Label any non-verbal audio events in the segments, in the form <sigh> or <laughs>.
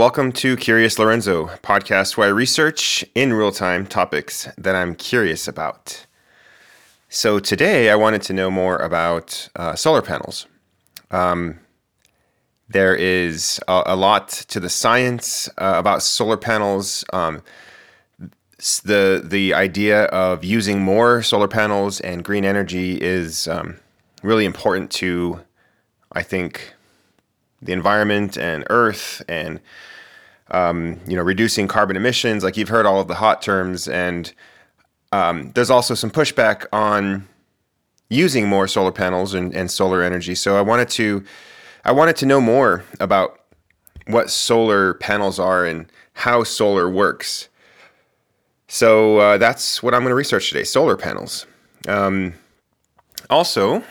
Welcome to Curious Lorenzo, podcast where I research in real time topics that I'm curious about. So today I wanted to know more about uh, solar panels. Um, there is a, a, lot to the science uh, about solar panels. Um, the the idea of using more solar panels and green energy is um, really important to, I think, the environment and Earth and um, you know reducing carbon emissions. Like you've heard all of the hot terms, and um, there's also some pushback on using more solar panels and, and solar energy. So I wanted to I wanted to know more about what solar panels are and how solar works. So uh, that's what I'm going to research today: solar panels. Um, also,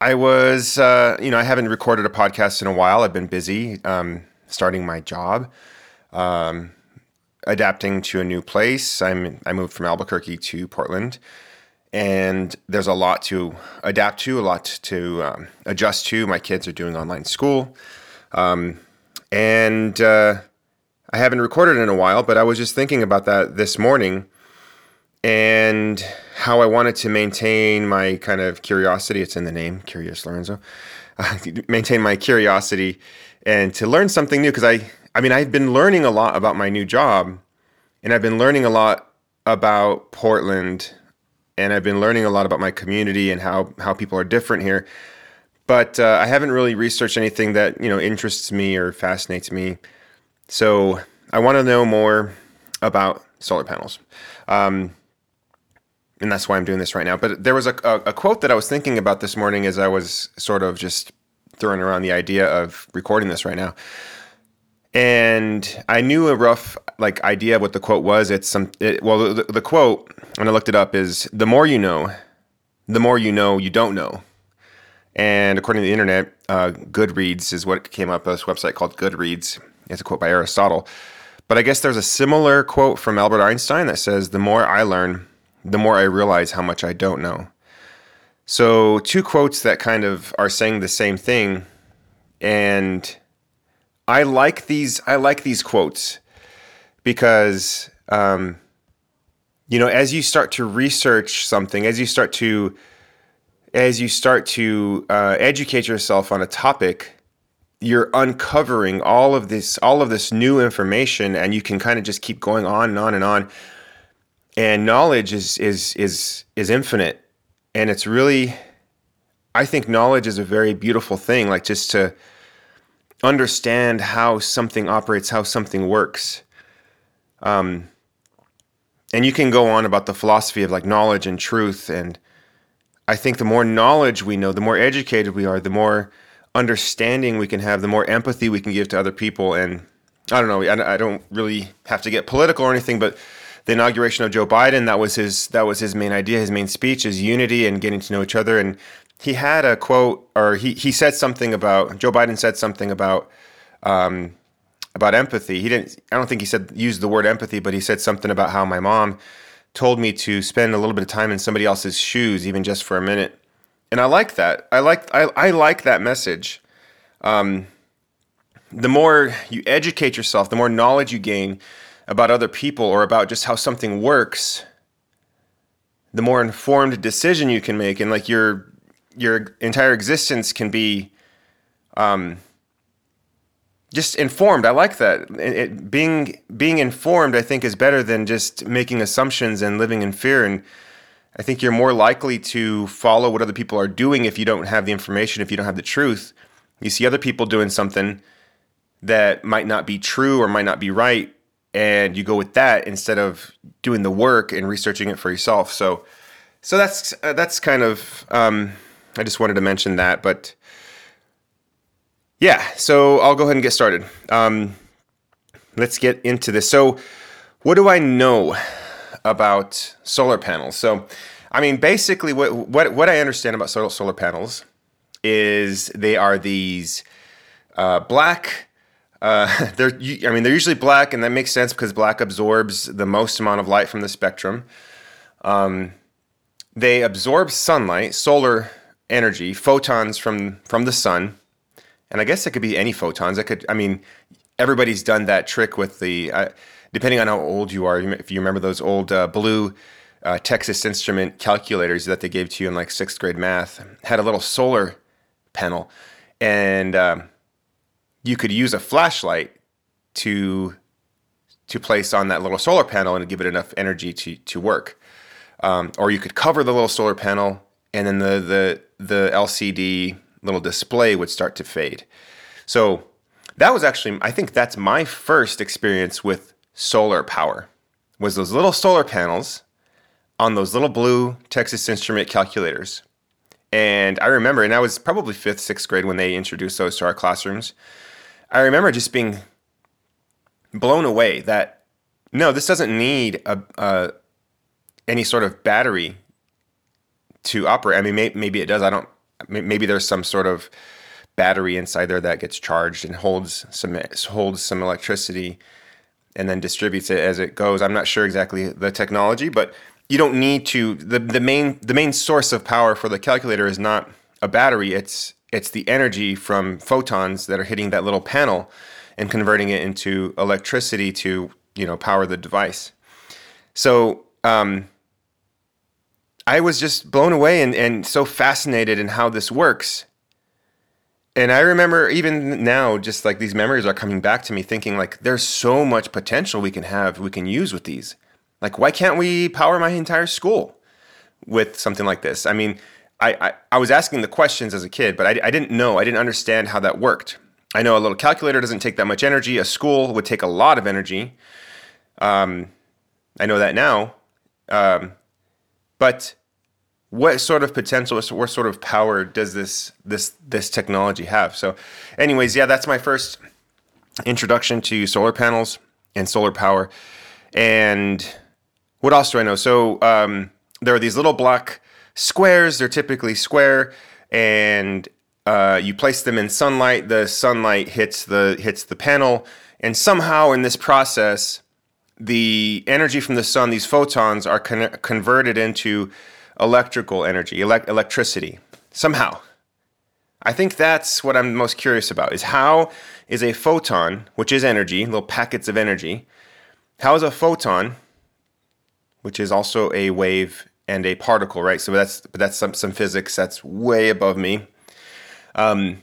I was, uh, you know, I haven't recorded a podcast in a while. I've been busy um, starting my job, um, adapting to a new place. I'm I moved from Albuquerque to Portland, and there's a lot to adapt to, a lot to um, adjust to. My kids are doing online school, um, and uh, I haven't recorded in a while. But I was just thinking about that this morning and how I wanted to maintain my kind of curiosity. It's in the name, Curious Lorenzo. <laughs> Maintain my curiosity and to learn something new because I, I mean, I've been learning a lot about my new job, and I've been learning a lot about Portland, and I've been learning a lot about my community and how how people are different here. But uh, I haven't really researched anything that you know interests me or fascinates me. So I want to know more about solar panels. Um, and that's why I'm doing this right now. But there was a, a, a, quote that I was thinking about this morning as I was sort of just throwing around the idea of recording this right now. And I knew a rough like idea of what the quote was. It's some it, well the, the quote when I looked it up is the more you know, the more you know you don't know. And according to the internet, uh, Goodreads is what came up. This website called Goodreads. It's a quote by Aristotle. But I guess there's a similar quote from Albert Einstein that says, "The more I learn, the more I realize how much I don't know. So, two quotes that kind of are saying the same thing. And I like these, I like these quotes because, um, you know, as you start to research something, as you start to, as you start to uh, educate yourself on a topic, you're uncovering all of this, all of this new information, and you can kind of just keep going on and on and on and knowledge is is is is infinite and it's really i think knowledge is a very beautiful thing like just to understand how something operates how something works. Um, and you can go on about the philosophy of like knowledge and truth and i think the more knowledge we know the more educated we are the more understanding we can have the more empathy we can give to other people and i don't know i, I don't really have to get political or anything but the inauguration of Joe Biden. That was his that was his main idea, his main speech is unity and getting to know each other. And he had a quote, or he he said something about Joe Biden said something about um, about empathy. He didn't. I don't think he said use the word empathy, but he said something about how my mom told me to spend a little bit of time in somebody else's shoes, even just for a minute. And I like that. I like I, I like that message. Um, the more you educate yourself, the more knowledge you gain, about other people or about just how something works, the more informed decision you can make, and like your your entire existence can be um, just informed. I like that. It, it, being being informed, I think, is better than just making assumptions and living in fear. And I think you're more likely to follow what other people are doing if you don't have the information, if you don't have the truth. You see other people doing something that might not be true or might not be right, and you go with that instead of doing the work and researching it for yourself. So, so that's uh, that's kind of um, I just wanted to mention that, but yeah. So I'll go ahead and get started. Um, let's get into this. So, what do I know about solar panels? So, I mean, basically, what what what I understand about solar solar panels is they are these uh, black uh, <laughs> they're, I mean, they're usually black, and that makes sense because black absorbs the most amount of light from the spectrum. Um, they absorb sunlight, solar energy, photons from from the sun, and I guess it could be any photons. It could, I mean, everybody's done that trick with the. Uh, depending on how old you are, if you remember those old uh, blue uh, Texas Instrument calculators that they gave to you in like sixth grade math, had a little solar panel, and um, you could use a flashlight to to place on that little solar panel and give it enough energy to to work. Um, or you could cover the little solar panel, and then the the the LCD little display would start to fade. So that was actually I think that's my first experience with solar power was those little solar panels on those little blue Texas Instrument calculators. And I remember, and I was probably fifth, sixth grade when they introduced those to our classrooms. I remember just being blown away that no, this doesn't need a, a any sort of battery to operate. I mean, may, maybe it does. I don't. Maybe there's some sort of battery inside there that gets charged and holds some holds some electricity and then distributes it as it goes. I'm not sure exactly the technology, but you don't need to the, the main the main source of power for the calculator is not a battery, it's it's the energy from photons that are hitting that little panel and converting it into electricity to, you know, power the device. So um, I was just blown away and, and so fascinated in how this works and I remember even now, just like these memories are coming back to me, thinking like, there's so much potential we can have, we can use with these. Like, why can't we power my entire school with something like this? I mean, I, I, I was asking the questions as a kid, but I, I didn't know, I didn't understand how that worked. I know a little calculator doesn't take that much energy. A school would take a lot of energy. Um, I know that now. Um, but what sort of potential what sort of power does this this this technology have so anyways yeah that's my first introduction to solar panels and solar power and what else do i know so um, there are these little black squares they're typically square and uh, you place them in sunlight the sunlight hits the hits the panel and somehow in this process the energy from the sun these photons are con- converted into electrical energy, elect- electricity, somehow. I think that's what I'm most curious about is how is a photon, which is energy, little packets of energy, how is a photon, which is also a wave and a particle, right? So that's but that's some some physics that's way above me. Um,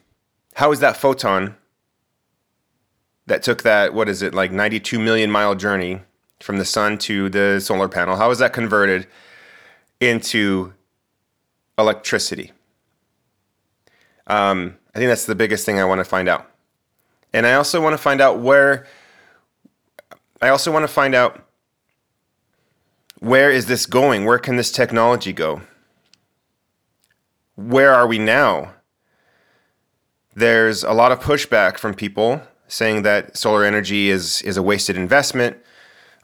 how is that photon that took that what is it like 92 million mile journey from the sun to the solar panel? How is that converted into electricity. Um, I think that's the biggest thing I want to find out. And I also want to find out where, I also want to find out where is this going? Where can this technology go? Where are we now? There's a lot of pushback from people saying that solar energy is, is a wasted investment.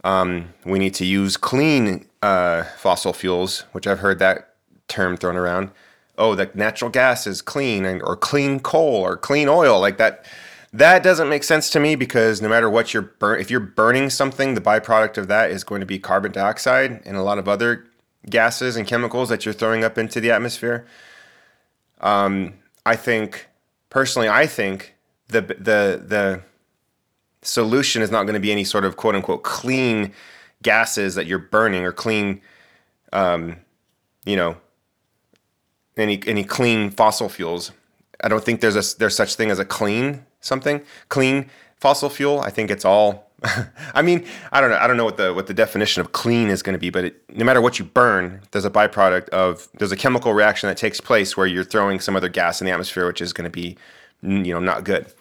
Um, we need to use clean uh, fossil fuels, which I've heard that term thrown around. Oh, that natural gas is clean, and, or clean coal, or clean oil, like that. That doesn't make sense to me because no matter what you're burn, if you're burning something, the byproduct of that is going to be carbon dioxide and a lot of other gases and chemicals that you're throwing up into the atmosphere. Um, I think personally, I think the the the solution is not going to be any sort of quote unquote clean gases that you're burning or clean, um, you know, any any clean fossil fuels. I don't think there's a there's such thing as a clean something clean fossil fuel. I think it's all. <laughs> I mean, I don't know. I don't know what the what the definition of clean is going to be, but it, no matter what you burn, there's a byproduct of there's a chemical reaction that takes place where you're throwing some other gas in the atmosphere, which is going to be, you know, not good.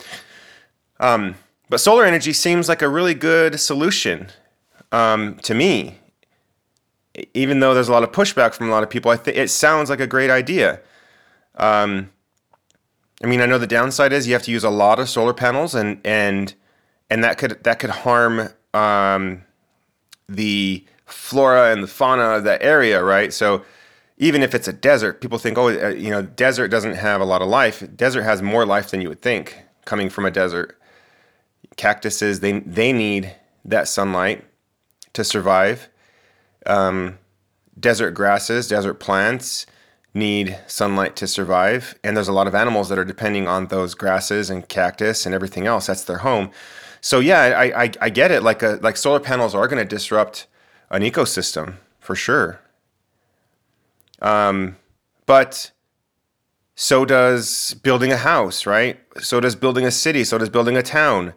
Um, but solar energy seems like a really good solution um, to me. Even though there's a lot of pushback from a lot of people, I think it sounds like a great idea. Um, I mean, I know the downside is you have to use a lot of solar panels, and and and that could that could harm um, the flora and the fauna of that area, right? So even if it's a desert, people think, oh, uh, you know, desert doesn't have a lot of life. Desert has more life than you would think coming from a desert cactuses they they need that sunlight to survive. Um, desert grasses, desert plants need sunlight to survive. And there's a lot of animals that are depending on those grasses and cactus and everything else. That's their home. So yeah, I, I, I get it. Like a, like solar panels are going to disrupt an ecosystem for sure. Um, but so does building a house, right? So does building a city. So does building a town.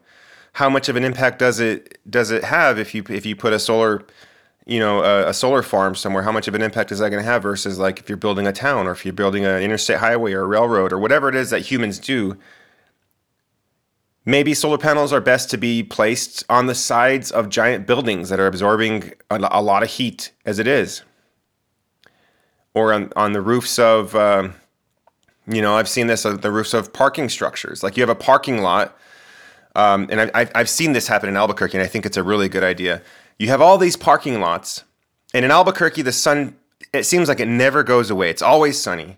How much of an impact does it does it have if you if you put a solar you know a, a, solar farm somewhere how much of an impact is that going to have versus like if you're building a town or if you're building an interstate highway or a railroad or whatever it is that humans do maybe solar panels are best to be placed on the sides of giant buildings that are absorbing a, a lot of heat as it is. Or on, on the roofs of uh, you know i've seen this on the roofs of parking structures. Like you have a parking lot um, and I've, I've seen this happen in albuquerque and i think it's a really good idea you have all these parking lots, and in Albuquerque, the sun, it seems like it never goes away. It's always sunny.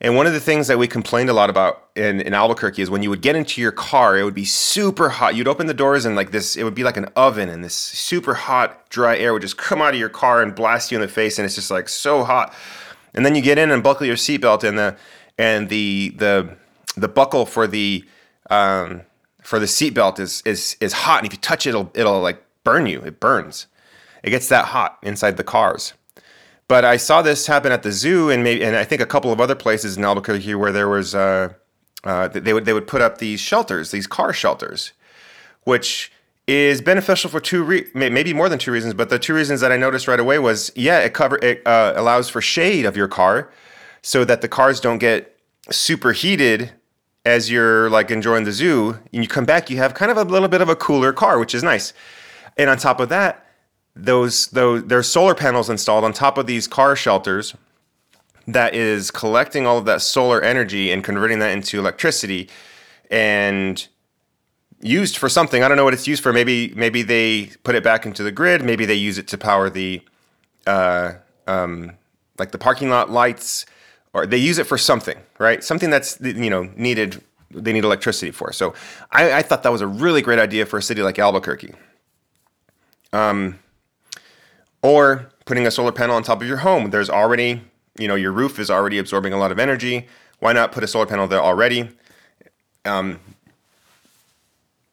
And one of the things that we complained a lot about in, in Albuquerque is when you would get into your car, it would be super hot. You'd open the doors and like this, it would be like an oven, and this super hot, dry air would just come out of your car and blast you in the face, and it's just like so hot. And then you get in and buckle your seatbelt, and the and the the the buckle for the um, for the seatbelt is is is hot, and if you touch it, it'll it'll like burn you. It burns. It gets that hot inside the cars. But I saw this happen at the zoo, and maybe, and I think a couple of other places in Albuquerque where there was, uh, uh, they would they would put up these shelters, these car shelters, which is beneficial for two, re- maybe more than two reasons. But the two reasons that I noticed right away was, yeah, it cover it uh, allows for shade of your car, so that the cars don't get super heated as you're like enjoying the zoo. And you come back, you have kind of a little bit of a cooler car, which is nice. And on top of that, those those there's solar panels installed on top of these car shelters that is collecting all of that solar energy and converting that into electricity and used for something. I don't know what it's used for. Maybe maybe they put it back into the grid. Maybe they use it to power the uh, um, like the parking lot lights, or they use it for something, right? Something that's you know needed. They need electricity for. So I, I thought that was a really great idea for a city like Albuquerque. Um, or putting a solar panel on top of your home. There's already, you know, your roof is already absorbing a lot of energy. Why not put a solar panel there already? Um,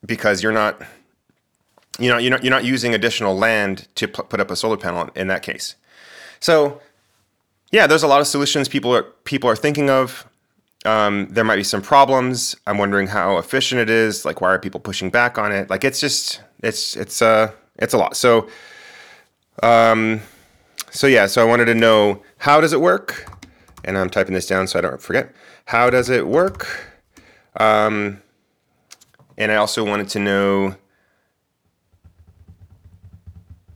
because you're not, you know, you're not, you're not using additional land to p- put up a solar panel in that case. So, yeah, there's a lot of solutions people are people are thinking of. Um, there might be some problems. I'm wondering how efficient it is. Like, why are people pushing back on it? Like, it's just it's it's uh it's a lot. So, um, so yeah, so I wanted to know how does it work, and I'm typing this down so I don't forget. How does it work? Um, and I also wanted to know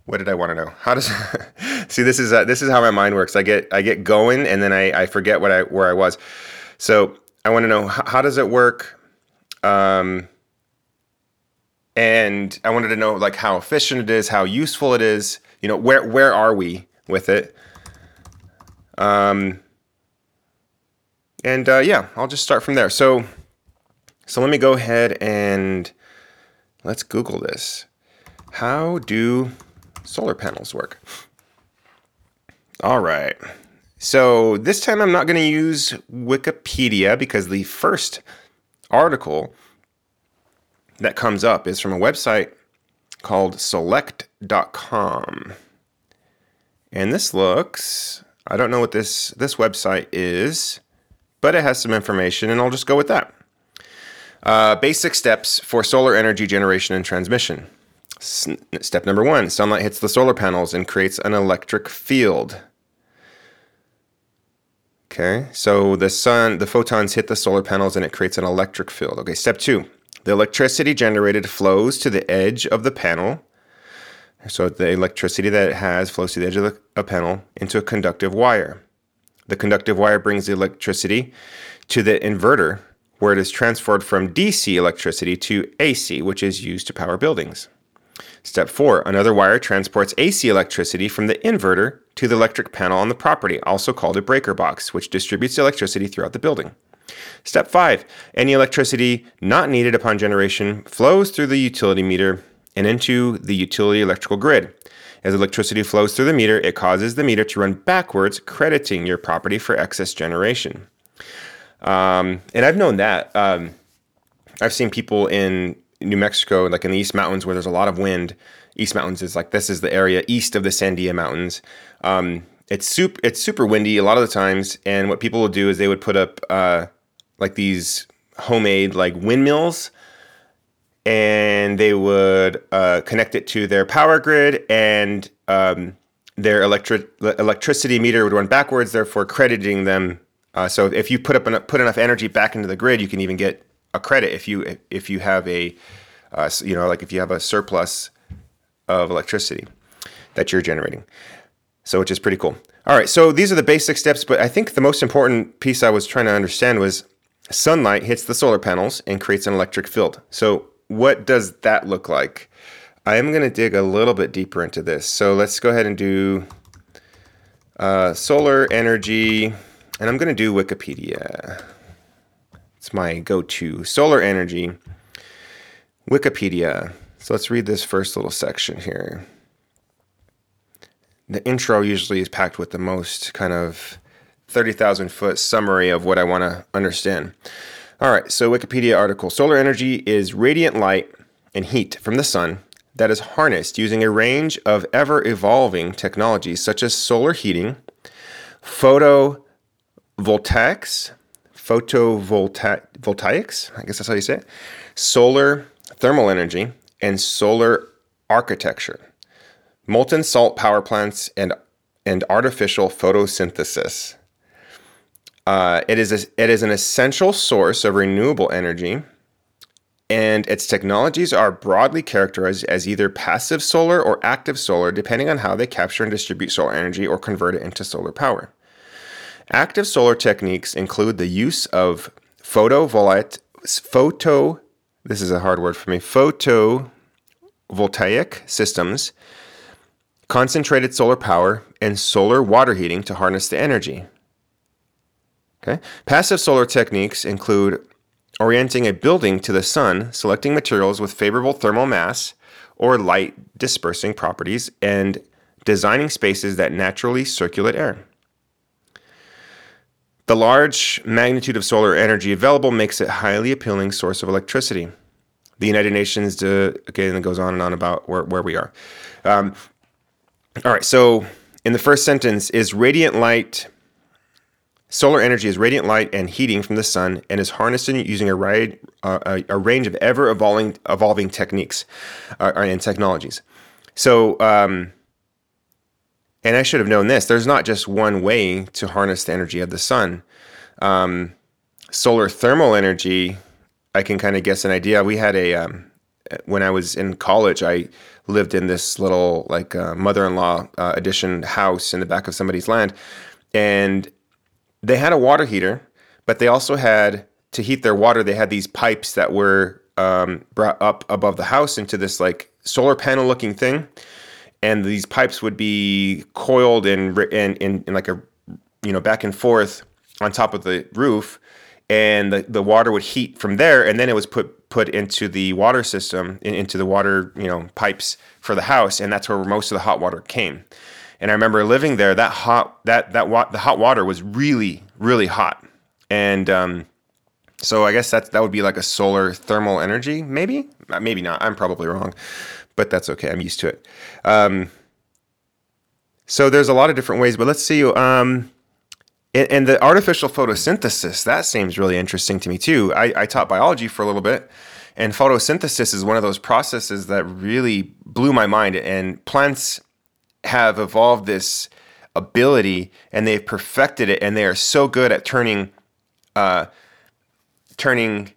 what did I want to know? How does <laughs> see this is uh, this is how my mind works. I get I get going and then I, I forget what I where I was. So I want to know how, how does it work. Um, and I wanted to know like how efficient it is, how useful it is. You know, where where are we with it? Um, and uh, yeah, I'll just start from there. So, so let me go ahead and let's Google this. How do solar panels work? All right. So this time I'm not going to use Wikipedia because the first article that comes up is from a website called select.com. And this looks, I don't know what this this website is, but it has some information and I'll just go with that. Uh, basic steps for solar energy generation and transmission. S- step number one sunlight hits the solar panels and creates an electric field. Okay, so the sun, the photons hit the solar panels and it creates an electric field. Okay, step two the electricity generated flows to the edge of the panel. So the electricity that it has flows to the edge of a panel into a conductive wire. The conductive wire brings the electricity to the inverter, where it is transferred from DC electricity to AC, which is used to power buildings. Step four, another wire transports AC electricity from the inverter to the electric panel on the property, also called a breaker box, which distributes electricity throughout the building. Step five, any electricity not needed upon generation flows through the utility meter and into the utility electrical grid. As electricity flows through the meter, it causes the meter to run backwards, crediting your property for excess generation. Um, and I've known that. Um, I've seen people in New Mexico, like in the East Mountains, where there's a lot of wind. East Mountains is like this is the area east of the Sandia Mountains. Um, it's super it's super windy a lot of the times, and what people will do is they would put up uh, like these homemade like windmills and they would uh, connect it to their power grid and um, their electric electricity meter would run backwards therefore crediting them uh, so if you put up en- put enough energy back into the grid you can even get a credit if you if you have a uh, you know like if you have a surplus of electricity that you're generating. So which is pretty cool. All right so these are the basic steps but i think the most important piece i was trying to understand was sunlight hits the solar panels and creates an electric field. So, what does that look like? I am going to dig a little bit deeper into this. So, let's go ahead and do uh, solar energy, and I'm going to do Wikipedia. It's my go to. Solar energy, Wikipedia. So, let's read this first little section here. The intro usually is packed with the most kind of 30,000 foot summary of what I want to understand. All right, so Wikipedia article Solar energy is radiant light and heat from the sun that is harnessed using a range of ever evolving technologies such as solar heating, photovoltaics, photovoltaics, I guess that's how you say it, solar thermal energy, and solar architecture, molten salt power plants, and, and artificial photosynthesis. Uh, it is a, it is an essential source of renewable energy, and its technologies are broadly characterized as either passive solar or active solar, depending on how they capture and distribute solar energy or convert it into solar power. Active solar techniques include the use of photovoltaic photo this is a hard word for me photovoltaic systems, concentrated solar power, and solar water heating to harness the energy. Okay? Passive solar techniques include orienting a building to the sun, selecting materials with favorable thermal mass or light dispersing properties, and designing spaces that naturally circulate air. The large magnitude of solar energy available makes it a highly appealing source of electricity. The United Nations, uh, again, it goes on and on about where, where we are. Um, all right, so in the first sentence, is radiant light Solar energy is radiant light and heating from the sun and is harnessed using a, ride, uh, a, a, range of ever evolving, evolving techniques uh, and technologies. So, um, and I should have known this there's not just one way to harness the energy of the sun. Um, solar thermal energy, I can kind of guess an idea. We had a, um, when I was in college, I lived in this little like uh, mother in law uh, edition house in the back of somebody's land. And they had a water heater, but they also had to heat their water. They had these pipes that were um, brought up above the house into this like solar panel looking thing, and these pipes would be coiled in in, in, in like a you know back and forth on top of the roof, and the, the water would heat from there, and then it was put put into the water system into the water you know pipes for the house, and that's where most of the hot water came. And I remember living there. That hot that that wa- the hot water was really really hot, and um, so I guess that that would be like a solar thermal energy, maybe uh, maybe not. I'm probably wrong, but that's okay. I'm used to it. Um, so there's a lot of different ways, but let's see. Um, and, and, the artificial photosynthesis that seems really interesting to me too. I, I taught biology for a little bit, and photosynthesis is one of those processes that really blew my mind. And plants have evolved this ability and they've perfected it and they are so good at turning uh, turning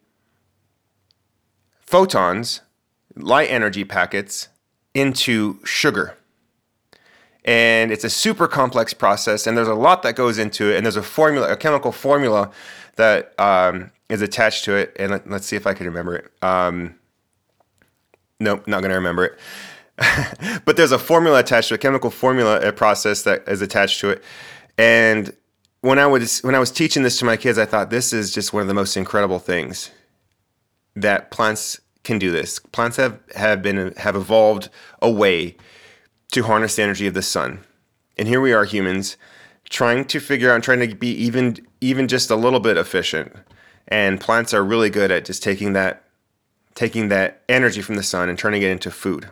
photons light energy packets into sugar. And it's a super complex process and there's a lot that goes into it and there's a formula a chemical formula that um, is attached to it. And let, us see if i can remember it. Um, nope not going to remember it <laughs> but there's a formula attached to a chemical formula a process that is attached to it and when i was when i was teaching this to my kids i thought this is just one of the most incredible things that plants can do this plants have have been have evolved a way to harness the energy of the sun. And here we are, humans, trying to figure out, trying to be even even just a little bit efficient. And plants are really good at just taking that taking that energy from the sun and turning it into food.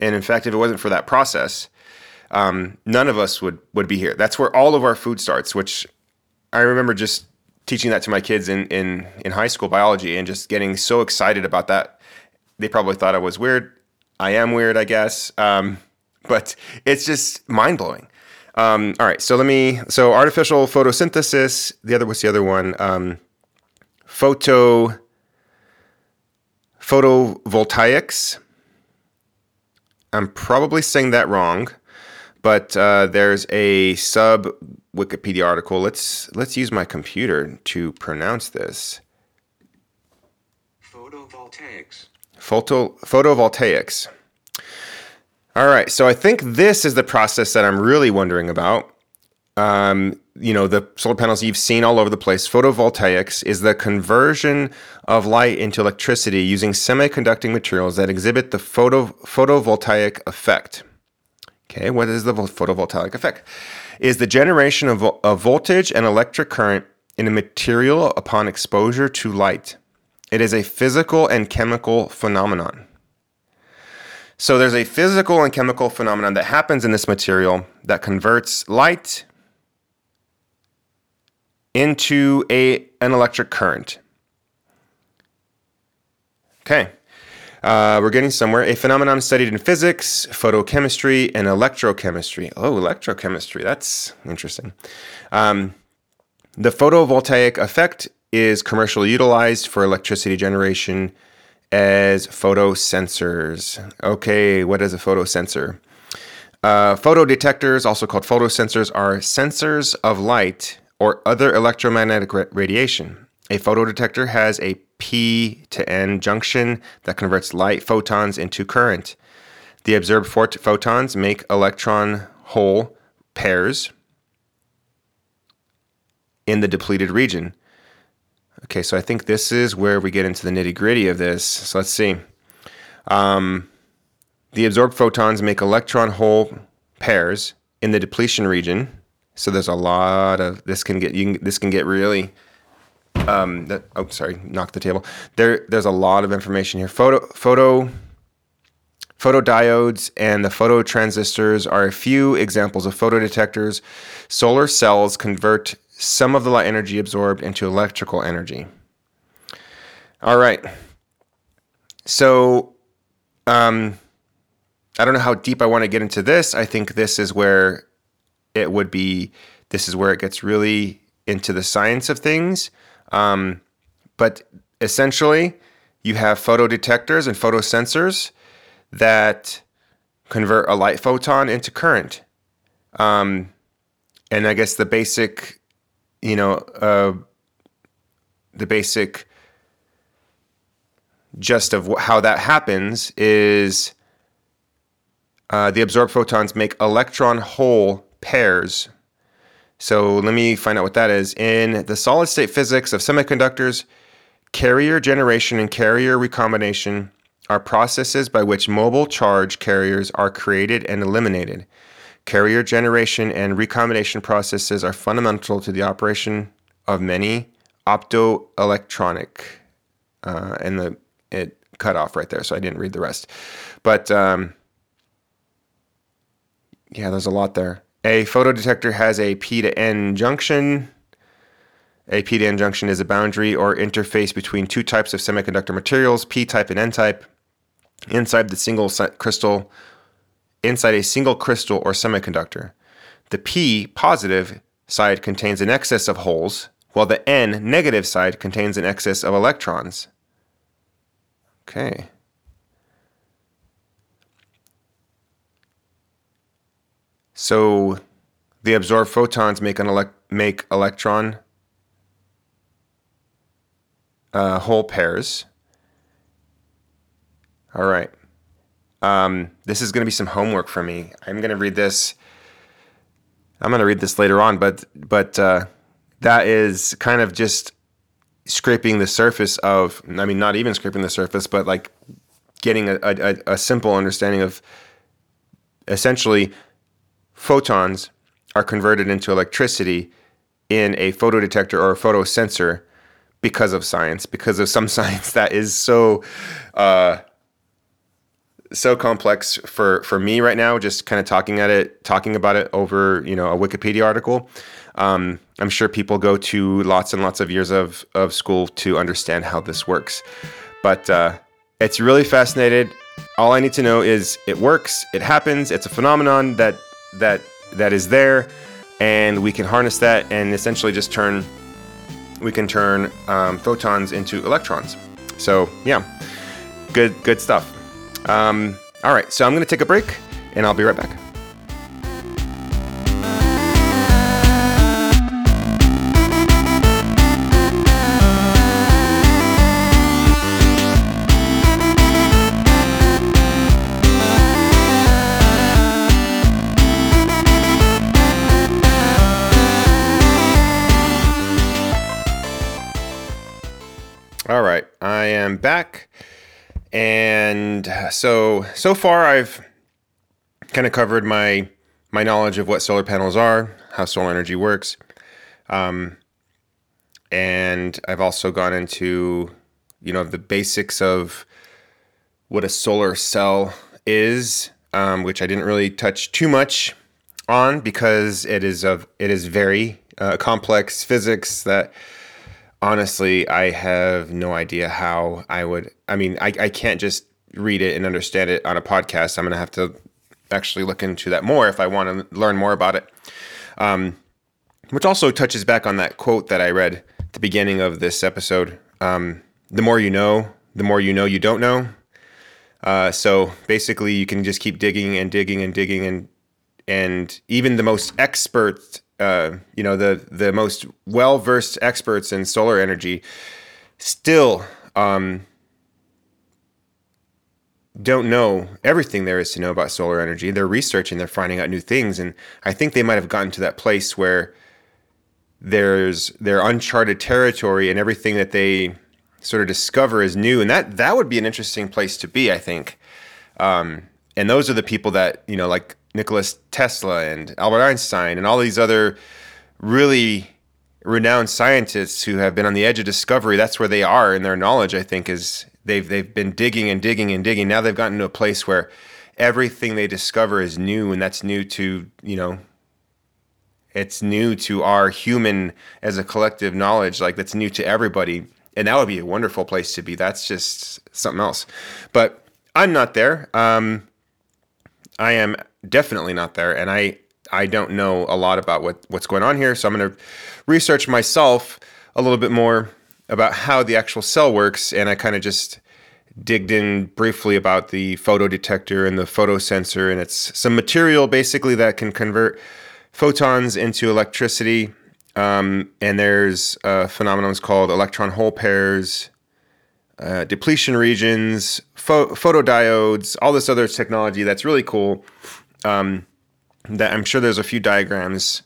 And in fact, if it wasn't for that process, um, none of us would would be here. That's where all of our food starts. Which I remember just teaching that to my kids in in in high school biology and just getting so excited about that. They probably thought I was weird. I am weird, I guess. Um, <laughs> but it's just mind blowing. Um, all right, so let me. So artificial photosynthesis. The other what's the other one? Um, photo photovoltaics. I'm probably saying that wrong, but uh, there's a sub Wikipedia article. Let's let's use my computer to pronounce this. Photovoltaics. Photo photovoltaics. All right, so I think this is the process that I'm really wondering about. Um, you know, the solar panels you've seen all over the place. Photovoltaics is the conversion of light into electricity using semiconducting materials that exhibit the photo photovoltaic effect. Okay, what is the photovoltaic effect? Is the generation of a voltage and electric current in a material upon exposure to light. It is a physical and chemical phenomenon. So there's a physical and chemical phenomenon that happens in this material that converts light into a an electric current. Okay. Uh, we're getting somewhere. A phenomenon studied in physics, photochemistry, and electrochemistry. Oh, electrochemistry. That's interesting. Um, the photovoltaic effect is commercially utilized for electricity generation as photosensors. Okay, what is a photosensor? Uh, photodetectors, also called photosensors, are sensors of light or other electromagnetic ra- radiation. A photodetector has a P to N junction that converts light photons into current. The observed phot- photons make electron hole pairs in the depleted region. Okay, so I think this is where we get into the nitty gritty of this. So let's see. Um, the absorbed photons make electron hole pairs in the depletion region. So there's a lot of this can get you can, this can get really um, that, oh sorry knock the table there there's a lot of information here photo photo photodiodes and the phototransistors are a few examples of photodetectors solar cells convert some of the light energy absorbed into electrical energy. All right. So, um, I don't know how deep I want to get into this. I think this is where it would be, this is where it gets really into the science of things. Um, but essentially, you have photodetectors and photosensors that convert a light photon into current. Um, and I guess the basic you know, uh, the basic gist of wh- how that happens is uh, the absorbed photons make electron hole pairs. So let me find out what that is. In the solid state physics of semiconductors, carrier generation and carrier recombination are processes by which mobile charge carriers are created and eliminated. Carrier generation and recombination processes are fundamental to the operation of many optoelectronic. Uh, and the it cut off right there, so I didn't read the rest. But um, yeah, there's a lot there. A photodetector has a P to N junction. A P to N junction is a boundary or interface between two types of semiconductor materials, P type and N type. Inside the single crystal inside a single crystal or semiconductor. The P positive side contains an excess of holes, while the N negative side contains an excess of electrons. Okay. So the absorbed photons make an elect- make electron uh, hole pairs. All right. Um, this is going to be some homework for me. I'm going to read this. I'm going to read this later on, but but uh, that is kind of just scraping the surface of. I mean, not even scraping the surface, but like getting a, a, a simple understanding of essentially photons are converted into electricity in a photodetector or a photosensor because of science, because of some <laughs> science that is so uh, so complex for for me right now. Just kind of talking at it, talking about it over you know a Wikipedia article. Um, I'm sure people go to lots and lots of years of of school to understand how this works, but uh, it's really fascinating. All I need to know is it works, it happens, it's a phenomenon that that that is there, and we can harness that and essentially just turn we can turn um, photons into electrons. So yeah, good good stuff. Um, all right, so I'm going to take a break, and I'll be right back. I am back. And so so far I've kind of covered my my knowledge of what solar panels are, how solar energy works. Um, and I've also gone into you know the basics of what a solar cell is, um, which I didn't really touch too much on because it is of it is very uh, complex physics that honestly, I have no idea how I would. I mean, I, I can't just read it and understand it on a podcast. I'm going to have to actually look into that more if I want to learn more about it. Um, which also touches back on that quote that I read at the beginning of this episode. Um, the more you know, the more you know you don't know. Uh, so basically, you can just keep digging and digging and digging and and even the most expert uh, you know the the most well versed experts in solar energy still um, don't know everything there is to know about solar energy. They're researching, they're finding out new things, and I think they might have gotten to that place where there's their uncharted territory, and everything that they sort of discover is new, and that that would be an interesting place to be, I think. Um, and those are the people that you know, like Nicholas Tesla and Albert Einstein and all these other really renowned scientists who have been on the edge of discovery. That's where they are in their knowledge. I think is they've they've been digging and digging and digging. Now they've gotten to a place where everything they discover is new, and that's new to you know. It's new to our human as a collective knowledge. Like that's new to everybody, and that would be a wonderful place to be. That's just something else. But I'm not there. Um, I am definitely not there, and I I don't know a lot about what what's going on here. So I'm going to research myself a little bit more about how the actual cell works, and I kind of just digged in briefly about the photodetector and the photosensor, and it's some material basically that can convert photons into electricity. Um, and there's a phenomenon called electron hole pairs, uh, depletion regions, pho- photodiodes, all this other technology that's really cool. Um, that I'm sure there's a few diagrams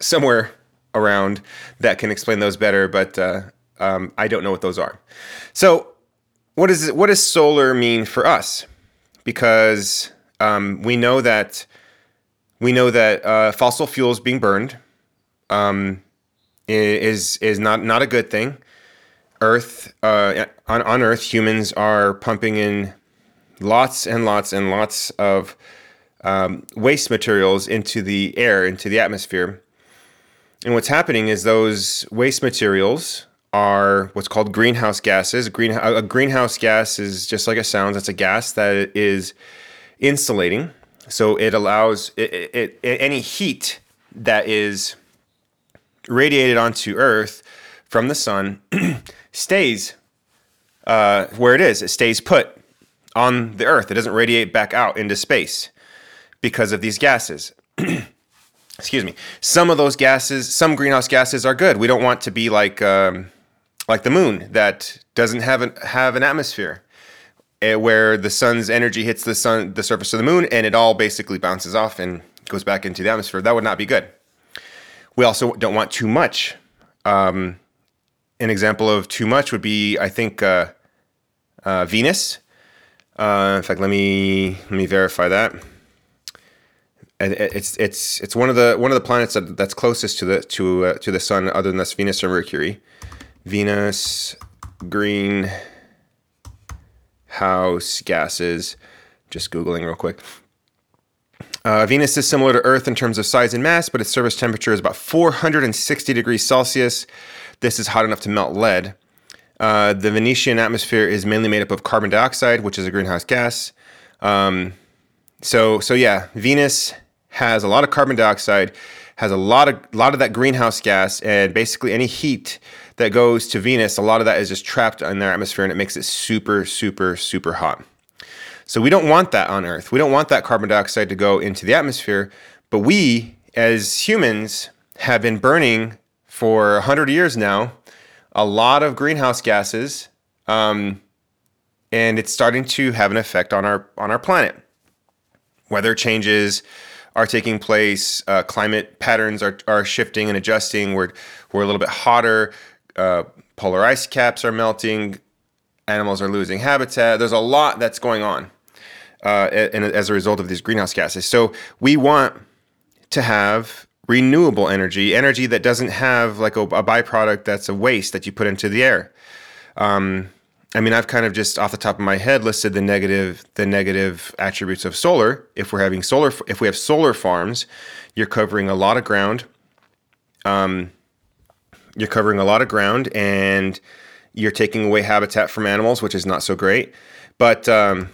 somewhere around that can explain those better, but uh, um, I don't know what those are. So, what is what does solar mean for us? Because um, we know that we know that uh, fossil fuels being burned um, is is not not a good thing. Earth uh, on on Earth, humans are pumping in lots and lots and lots of um, waste materials into the air, into the atmosphere. And what's happening is those waste materials are what's called greenhouse gases. Green, a greenhouse gas is just like it sounds. It's a gas that is insulating, so it allows it, it, it, any heat that is radiated onto Earth from the sun <clears throat> stays uh, where it is. It stays put on the Earth. It doesn't radiate back out into space because of these gases. <clears throat> Excuse me. Some of those gases, some greenhouse gases are good. We don't want to be like um, like the moon that doesn't have an have an atmosphere eh, where the sun's energy hits the sun the surface of the moon and it all basically bounces off and goes back into the atmosphere. That would not be good. We also don't want too much. Um, an example of too much would be, I think, uh, uh, Venus. Uh, in fact, let me let me verify that. it's it's it's one of the one of the planets that, that's closest to the to uh, to the sun, other than this Venus or Mercury. Venus green house gases. Just googling real quick. Uh, Venus is similar to Earth in terms of size and mass, but its surface temperature is about 460 degrees Celsius. This is hot enough to melt lead. Uh, the Venetian atmosphere is mainly made up of carbon dioxide, which is a greenhouse gas. Um, so, so yeah, Venus has a lot of carbon dioxide, has a lot of lot of that greenhouse gas, and basically any heat that goes to Venus, a lot of that is just trapped in their atmosphere, and it makes it super, super, super hot. So we don't want that on Earth. We don't want that carbon dioxide to go into the atmosphere. But we, as humans, have been burning for 100 years now a lot of greenhouse gases. Um, and it's starting to have an effect on our on our planet. Weather changes are taking place. Uh, climate patterns are, are shifting and adjusting. We're we're a little bit hotter. Uh, polar ice caps are melting animals are losing habitat. There's a lot that's going on uh, and as a result of these greenhouse gases. So we want to have renewable energy, energy that doesn't have like a, a byproduct that's a waste that you put into the air. Um, I mean, I've kind of just off the top of my head listed the negative the negative attributes of solar. If we're having solar, if we have solar farms, you're covering a lot of ground. Um, you're covering a lot of ground, and you're taking away habitat from animals, which is not so great. But um,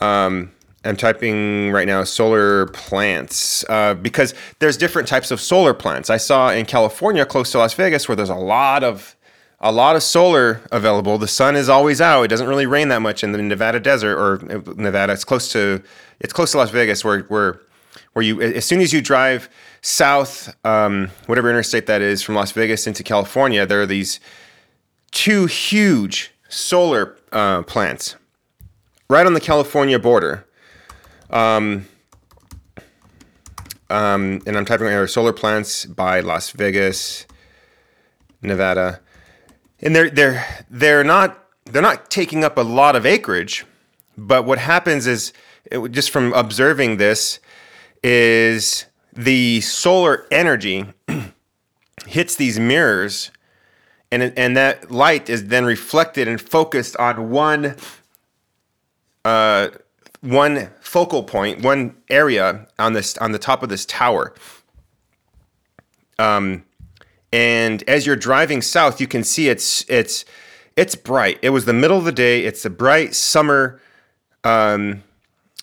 um, I'm typing right now solar plants uh, because there's different types of solar plants. I saw in California, close to Las Vegas, where there's a lot of a lot of solar available. The sun is always out. It doesn't really rain that much in the Nevada desert or Nevada. It's close to it's close to Las Vegas, where where where you as soon as you drive south, um, whatever interstate that is, from Las Vegas into California, there are these two huge solar uh, plants right on the California border. Um, um, and I'm typing right solar plants by Las Vegas, Nevada, and they're they're they're not they're not taking up a lot of acreage, but what happens is it, just from observing this is the solar energy <clears throat> hits these mirrors and and that light is then reflected and focused on one uh, one focal point, one area on this on the top of this tower. Um, and as you're driving south, you can see it's it's it's bright. It was the middle of the day. It's a bright summer, um,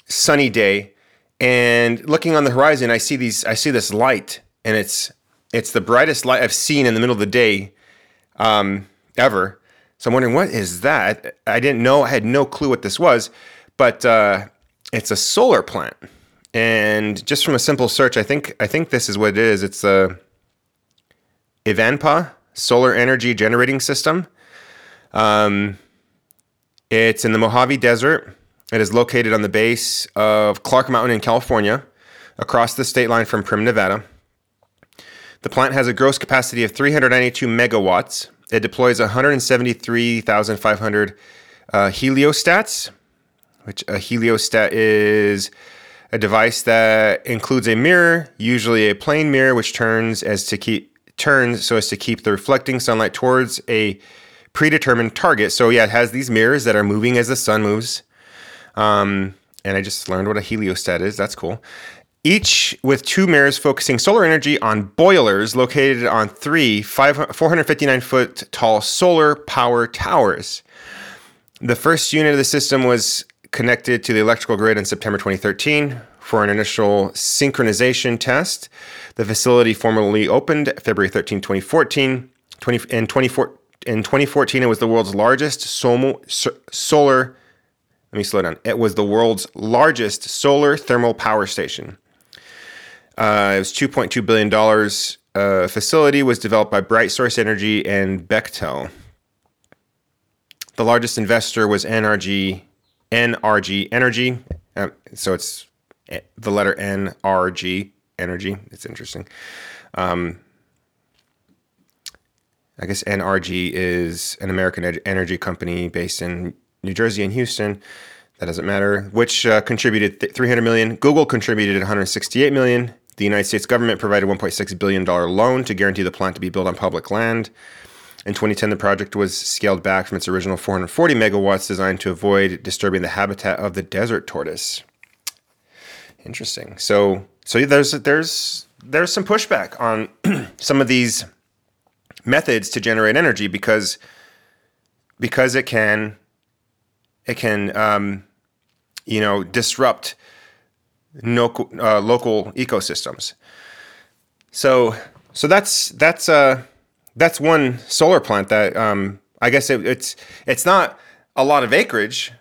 sunny day, and looking on the horizon, I see these. I see this light, and it's it's the brightest light I've seen in the middle of the day um, ever. So I'm wondering what is that? I didn't know. I had no clue what this was, but uh, it's a solar plant. And just from a simple search, I think I think this is what it is. It's a Ivanpah solar energy generating system. Um, it's in the Mojave Desert. It is located on the base of Clark Mountain in California, across the state line from Primm, Nevada. The plant has a gross capacity of 392 megawatts. It deploys 173,500 uh, heliostats, which a heliostat is a device that includes a mirror, usually a plane mirror, which turns as to keep turns so as to keep the reflecting sunlight towards a predetermined target. So yeah, it has these mirrors that are moving as the sun moves. Um, and I just learned what a heliostat is. That's cool each with two mirrors focusing solar energy on boilers located on three 459 foot tall solar power towers. The first unit of the system was connected to the electrical grid in September 2013 for an initial synchronization test. The facility formally opened February 13, 2014. 20, in, 24, in 2014, it was the world's largest solar. Let me slow down. It was the world's largest solar thermal power station. Uh, it was $2.2 billion. Uh, facility was developed by BrightSource Energy and Bechtel. The largest investor was NRG, NRG Energy. Uh, so it's eh, the letter NRG Energy. It's interesting. Um, I guess NRG is an American energy company based in New Jersey and Houston that doesn't matter. Which uh, contributed th- 300 million. Google contributed 168 million. The United States government provided 1.6 billion dollar loan to guarantee the plant to be built on public land. In 2010, the project was scaled back from its original 440 megawatts, designed to avoid disturbing the habitat of the desert tortoise. Interesting. So, so there's there's there's some pushback on <clears throat> some of these methods to generate energy because because it can it can um, you know disrupt no, uh, local ecosystems. So so that's that's uh that's one solar plant that um, I guess it, it's it's not a lot of acreage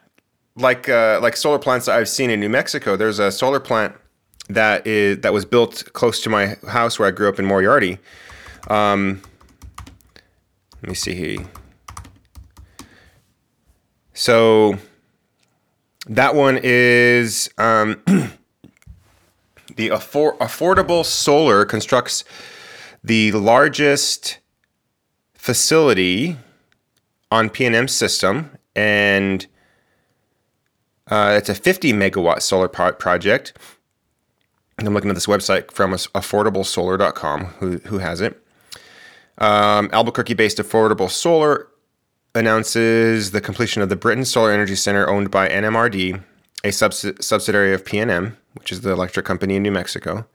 like uh, like solar plants that I've seen in New Mexico. There's a solar plant that is that was built close to my house where I grew up in Moriarty. Um, let me see here. So that one is um, <clears throat> the affor- affordable solar constructs the largest facility on PNM system, and uh, it's a 50 megawatt solar pro- project. I'm looking at this website from affordablesolar.com, who, who has it. Um, Albuquerque based Affordable Solar announces the completion of the Britton Solar Energy Center owned by NMRD, a subs- subsidiary of PNM, which is the electric company in New Mexico.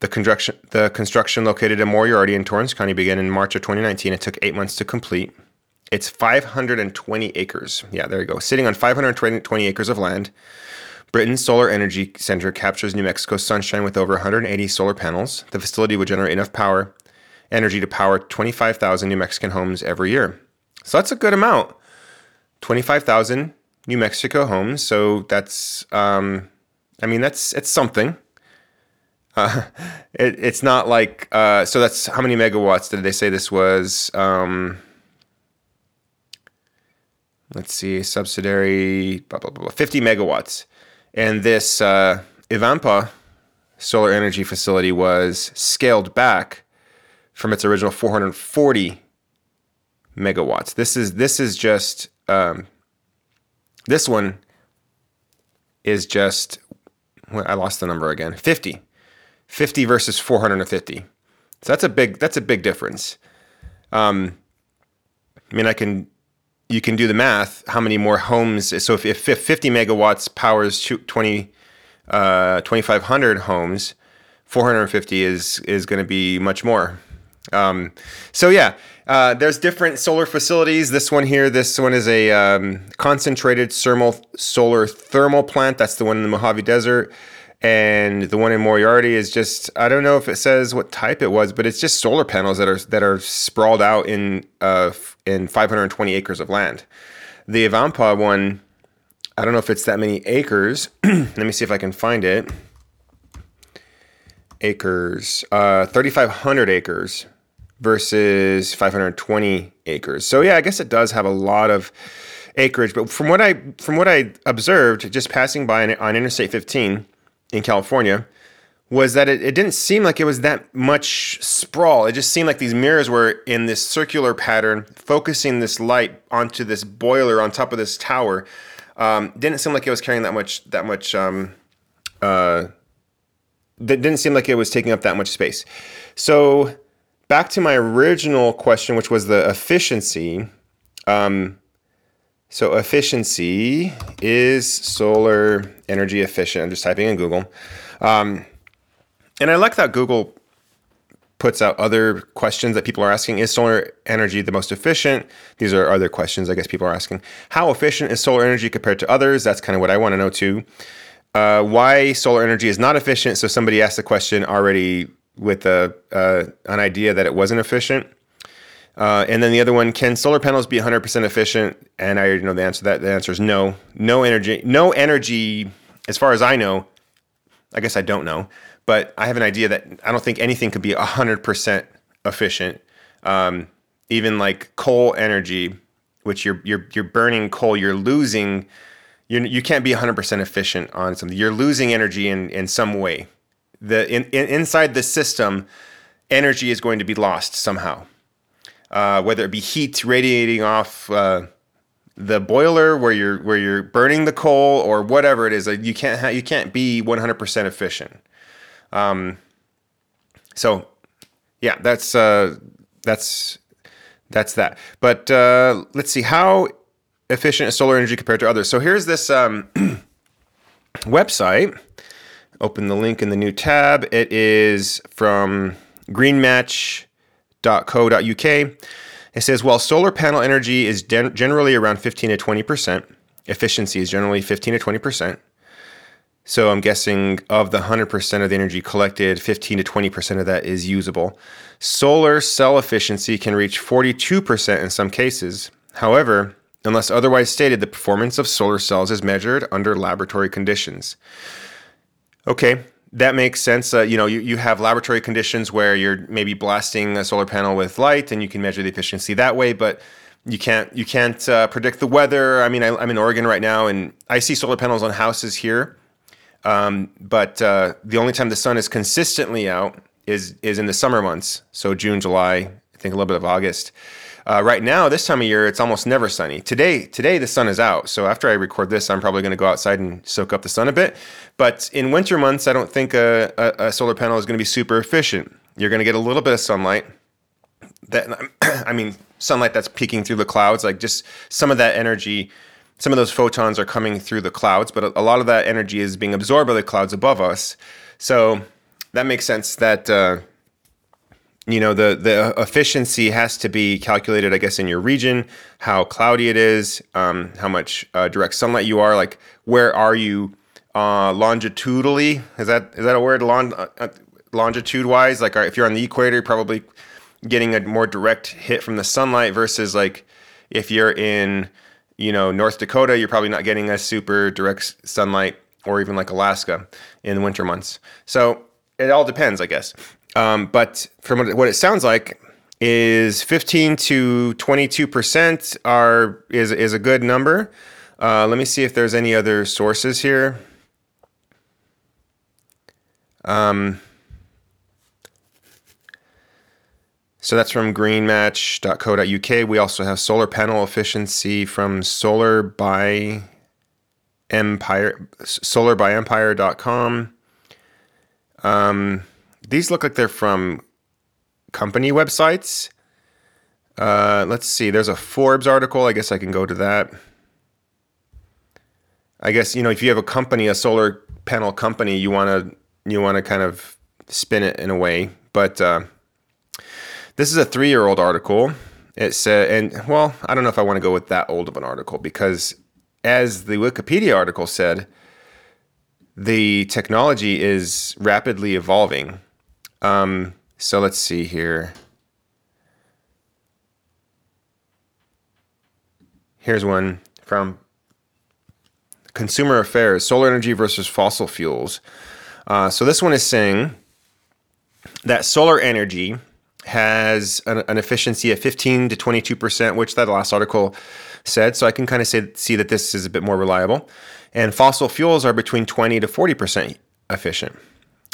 The construction, the construction located in Moriarty in Torrance County began in March of 2019. It took eight months to complete. It's 520 acres. Yeah, there you go. Sitting on 520 acres of land. Britton's Solar Energy Center captures New Mexico's sunshine with over 180 solar panels. The facility would generate enough power, energy to power 25,000 New Mexican homes every year. So that's a good amount. 25,000 New Mexico homes. So that's, um, I mean, that's it's something. <laughs> It, it's not like uh, so. That's how many megawatts did they say this was? Um, let's see, subsidiary, blah, blah, blah, 50 megawatts. And this uh, Ivanpah solar energy facility was scaled back from its original 440 megawatts. This is this is just um, this one is just I lost the number again. 50. 50 versus 450. So that's a big that's a big difference. Um, I mean, I can you can do the math. How many more homes? So if, if 50 megawatts powers 20 uh, 2,500 homes, 450 is is going to be much more. Um, so yeah, uh, there's different solar facilities. This one here, this one is a um, concentrated thermal solar thermal plant. That's the one in the Mojave Desert. And the one in Moriarty is just I don't know if it says what type it was, but it's just solar panels that are that are sprawled out in uh, in 520 acres of land. The Ivanpah one, I don't know if it's that many acres. <clears throat> Let me see if I can find it. Acres, uh, 3,500 acres versus 520 acres. So yeah, I guess it does have a lot of acreage. But from what I from what I observed, just passing by on Interstate 15 in California, was that it, it didn't seem like it was that much sprawl. It just seemed like these mirrors were in this circular pattern, focusing this light onto this boiler on top of this tower. Um, didn't seem like it was carrying that much that much. Um, uh, that didn't seem like it was taking up that much space. So back to my original question, which was the efficiency. Um, so efficiency is solar energy efficient. I'm just typing in Google. Um, and I like that Google puts out other questions that people are asking. Is solar energy the most efficient? These are other questions I guess people are asking. How efficient is solar energy compared to others? That's kind of what I want to know too. Uh, why solar energy is not efficient? So somebody asked the question already with a uh, an idea that it wasn't efficient. Uh, and then the other one, can solar panels be 100% efficient? And I already know the answer to that. The answer is no. No energy. No energy, as far as I know. I guess I don't know, but I have an idea that I don't think anything could be 100% efficient. Um, even like coal energy, which you're you're you're burning coal, you're losing. You you can't be 100% efficient on something. You're losing energy in in some way the in, in, inside the system, energy is going to be lost somehow. Uh, whether it be heat radiating off uh, the boiler where you're where you're burning the coal or whatever it is. Like you can't ha- you can't be 100% efficient. Um, so yeah, that's uh, that's that's that. But uh, let's see how efficient is solar energy compared to others. So here's this um, <clears throat> website. Open the link in the new tab. It is from greenmatch.co.uk. It says while solar panel energy is generally around 15 to 20 percent, efficiency is generally 15 to 20 percent. So I'm guessing of the 100% of the energy collected, 15 to 20% of that is usable. Solar cell efficiency can reach 42% in some cases. However, unless otherwise stated, the performance of solar cells is measured under laboratory conditions. Okay, that makes sense. Uh, you know, you, you have laboratory conditions where you're maybe blasting a solar panel with light and you can measure the efficiency that way, but you can't you can't uh, predict the weather. I mean, I, I'm in Oregon right now, and I see solar panels on houses here um, but uh, the only time the sun is consistently out is is in the summer months, so June, July, I think a little bit of August. Uh, right now, this time of year, it's almost never sunny. Today, today the sun is out. So after I record this, I'm probably going to go outside and soak up the sun a bit. But in winter months, I don't think a, a, a solar panel is going to be super efficient. You're going to get a little bit of sunlight. That <clears throat> I mean, sunlight that's peeking through the clouds, like just some of that energy some of those photons are coming through the clouds, but a, lot of that energy is being absorbed by the clouds above us. So that makes sense that uh, you know the the efficiency has to be calculated, I guess, in your region, how cloudy it is, um, how much uh, direct sunlight you are, like where are you uh, longitudinally? Is that is that a word? Long, uh, uh, longitude wise, like if you're on the equator, you're probably getting a more direct hit from the sunlight versus like if you're in you know, North Dakota, you're probably not getting a super direct sunlight, or even like Alaska in the winter months. So it all depends, I guess. Um, but from what it sounds like, is 15 to 22 percent are is is a good number. Uh, let me see if there's any other sources here. Um, So that's from greenmatch.co.uk. We also have solar panel efficiency from solar by empire solarbyempire.com. Um, these look like they're from company websites. Uh, let's see. There's a Forbes article. I guess I can go to that. I guess you know if you have a company, a solar panel company, you want to you want to kind of spin it in a way, but uh, this is a three year old article. It said, and well, I don't know if I want to go with that old of an article because, as the Wikipedia article said, the technology is rapidly evolving. Um, so let's see here. Here's one from Consumer Affairs Solar Energy versus Fossil Fuels. Uh, so this one is saying that solar energy has an, an, efficiency of 15 to 22 percent, which that last article said. So I can kind of say, see that this is a bit more reliable. And fossil fuels are between 20 to 40 percent efficient.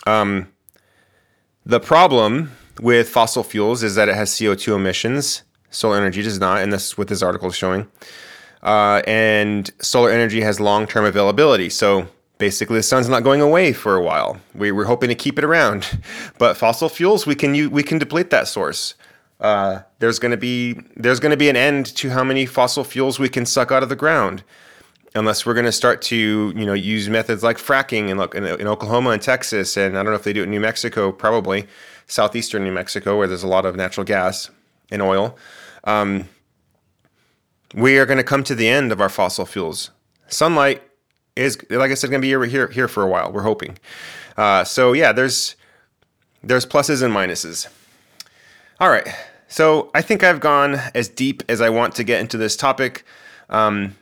Um, the problem with fossil fuels is that it has CO2 emissions. Solar energy does not, and this is what this article is showing. Uh, and solar energy has long-term availability. So basically the sun's not going away for a while. We, we're hoping to keep it around, <laughs> but fossil fuels we can we can deplete that source. Uh, there's going to be there's going to be an end to how many fossil fuels we can suck out of the ground, unless we're going to start to you know use methods like fracking in, in, in Oklahoma and Texas, and I don't know if they do it in New Mexico, probably southeastern New Mexico where there's a lot of natural gas and oil. Um, we are going to come to the end of our fossil fuels. Sunlight is like I said going to be here here here for a while. We're hoping. Uh, so yeah, there's there's pluses and minuses. All right, so I think I've gone as deep as I want to get into this topic. Um,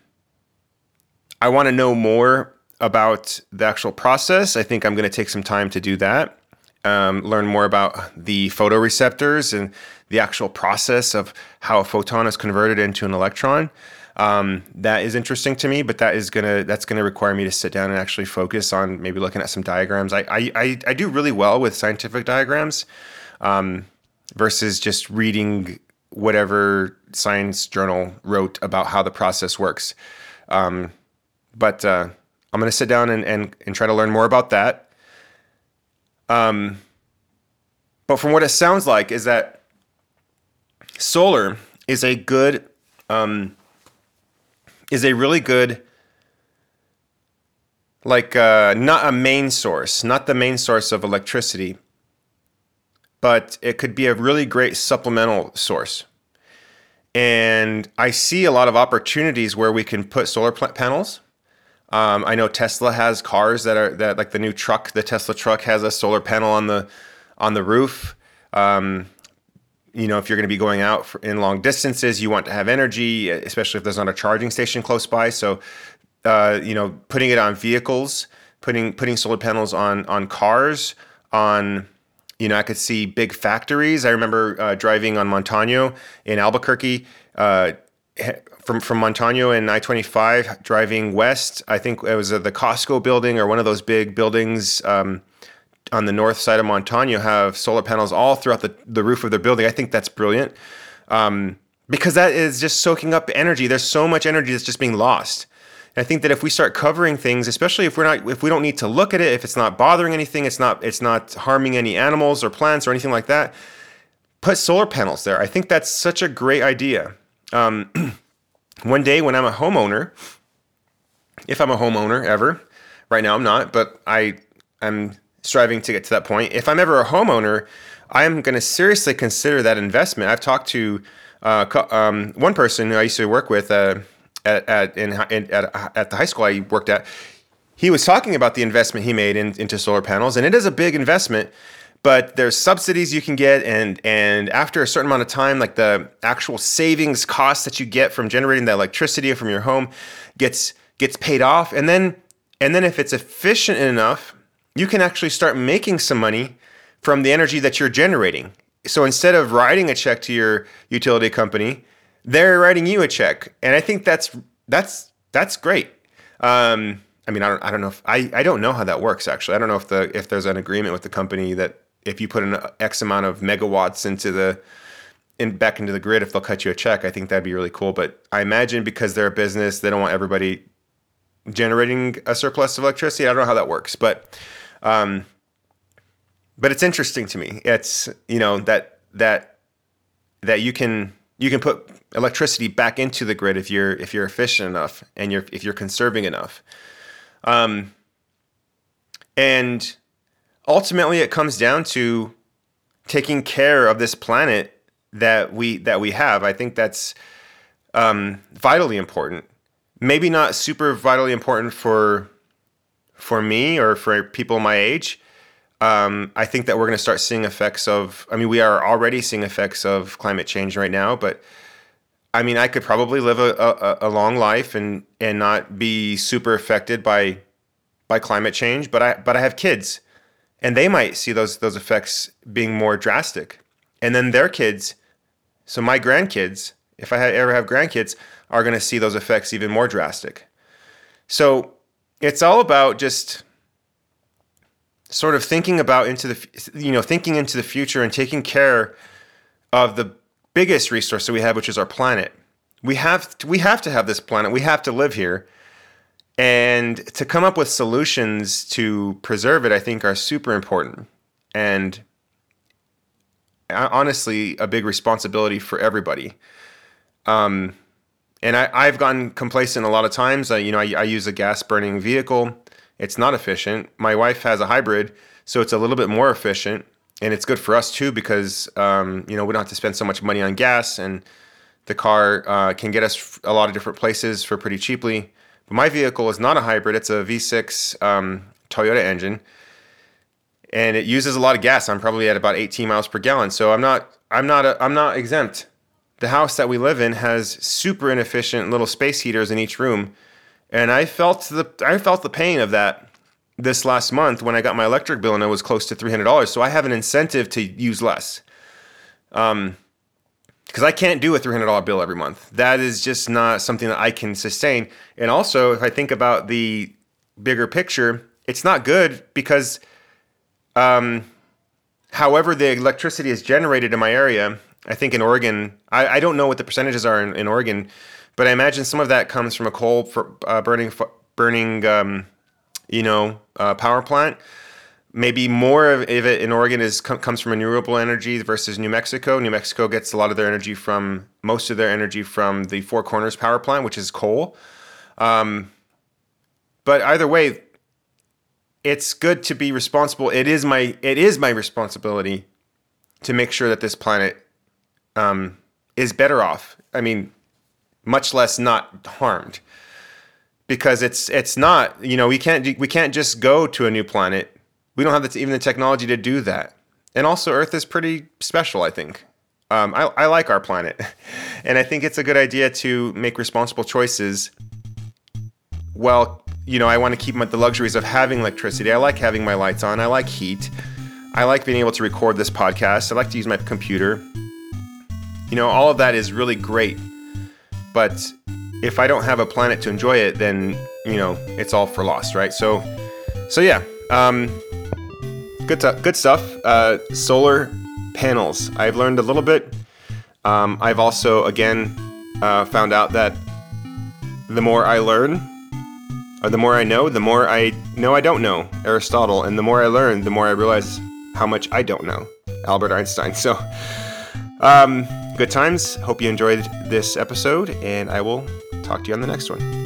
I want to know more about the actual process. I think I'm going to take some time to do that. Um, learn more about the photoreceptors and the actual process of how a photon is converted into an electron. Um, that is interesting to me, but that is gonna that's gonna require me to sit down and actually focus on maybe looking at some diagrams. I I, I, do really well with scientific diagrams um, versus just reading whatever science journal wrote about how the process works. Um, but uh, I'm going to sit down and, and, and try to learn more about that. Um, but from what it sounds like is that solar is a good, um, is a really good, like uh, not a main source, not the main source of electricity, but it could be a really great supplemental source. And I see a lot of opportunities where we can put solar panels. Um, I know Tesla has cars that are that like the new truck, the Tesla truck has a solar panel on the on the roof. Um, you know, if you're going to be going out for, in long distances, you want to have energy, especially if there's not a charging station close by. So, uh, you know, putting it on vehicles, putting putting solar panels on on cars, on you know, I could see big factories. I remember uh, driving on Montano in Albuquerque. Uh, from from Montano and I twenty five driving west, I think it was uh, the Costco building or one of those big buildings um, on the north side of Montano have solar panels all throughout the, the roof of their building. I think that's brilliant um, because that is just soaking up energy. There's so much energy that's just being lost. I think that if we start covering things, especially if we're not, if we don't need to look at it, if it's not bothering anything, it's not, it's not harming any animals or plants or anything like that, put solar panels there. I think that's such a great idea. Um, <clears throat> one day when I'm a homeowner, if I'm a homeowner ever, right now I'm not, but I am striving to get to that point. If I'm ever a homeowner, I am going to seriously consider that investment. I've talked to uh, um, one person who I used to work with. Uh, at at in, in, at, at the high school I worked at, he was talking about the investment he made in, into solar panels, and it is a big investment. But there's subsidies you can get, and and after a certain amount of time, like the actual savings cost that you get from generating the electricity from your home gets gets paid off, and then and then if it's efficient enough, you can actually start making some money from the energy that you're generating. So instead of writing a check to your utility company, they're writing you a check, and I think that's that's that's great. Um, I mean, I don't I don't know if I, I don't know how that works actually. I don't know if the if there's an agreement with the company that if you put an X amount of megawatts into the in back into the grid, if they'll cut you a check. I think that'd be really cool. But I imagine because they're a business, they don't want everybody generating a surplus of electricity. I don't know how that works, but um, but it's interesting to me. It's you know that that that you can you can put electricity back into the grid if you're if you're efficient enough and you're if you're conserving enough. Um, and ultimately, it comes down to taking care of this planet that we that we have. I think that's um, vitally important. Maybe not super vitally important for for me or for people my age, um, I think that we're going to start seeing effects of. I mean, we are already seeing effects of climate change right now, but I mean, I could probably live a, a, a long life and and not be super affected by by climate change. But I but I have kids, and they might see those those effects being more drastic, and then their kids. So my grandkids, if I ever have grandkids, are going to see those effects even more drastic. So it's all about just sort of thinking about into the you know thinking into the future and taking care of the biggest resource that we have which is our planet we have to, we have to have this planet we have to live here and to come up with solutions to preserve it i think are super important and honestly a big responsibility for everybody um, and I, have gotten complacent a lot of times. Uh, you know, I, I use a gas burning vehicle it's not efficient. My wife has a hybrid, so it's a little bit more efficient, and it's good for us too because um, you know we don't have to spend so much money on gas, and the car uh, can get us a lot of different places for pretty cheaply. My vehicle is not a hybrid; it's a V6 um, Toyota engine, and it uses a lot of gas. I'm probably at about 18 miles per gallon, so I'm not I'm not a, I'm not exempt. The house that we live in has super inefficient little space heaters in each room and I felt the I felt the pain of that this last month when I got my electric bill and it was close to three hundred dollars. So I have an incentive to use less. Um, because I can't do a three hundred dollar bill every month. That is just not something that I can sustain. And also, if I think about the bigger picture, it's not good because, um, however the electricity is generated in my area I think in Oregon, I, I don't know what the percentages are in, in Oregon, but I imagine some of that comes from a coal for, uh, burning burning um, you know uh, power plant. Maybe more of it in Oregon is comes from renewable energy versus New Mexico. New Mexico gets a lot of their energy from most of their energy from the Four Corners power plant, which is coal. Um, but either way, it's good to be responsible. It is my it is my responsibility to make sure that this planet um, is better off. I mean, much less not harmed, because it's it's not. You know, we can't we can't just go to a new planet. We don't have the, even the technology to do that. And also, Earth is pretty special. I think. Um, I, I like our planet, <laughs> and I think it's a good idea to make responsible choices. Well, you know, I want to keep the luxuries of having electricity. I like having my lights on. I like heat. I like being able to record this podcast. I like to use my computer. You know, all of that is really great. But if I don't have a planet to enjoy it, then, you know, it's all for lost, right? So, so yeah, um, good, t- good stuff. Uh, solar panels. I've learned a little bit. Um, I've also, again, uh, found out that the more I learn, or the more I know, the more I know I don't know Aristotle, and the more I learn, the more I realize how much I don't know Albert Einstein. <laughs> So, um, good times. Hope you enjoyed this episode, and I will talk to you on the next one.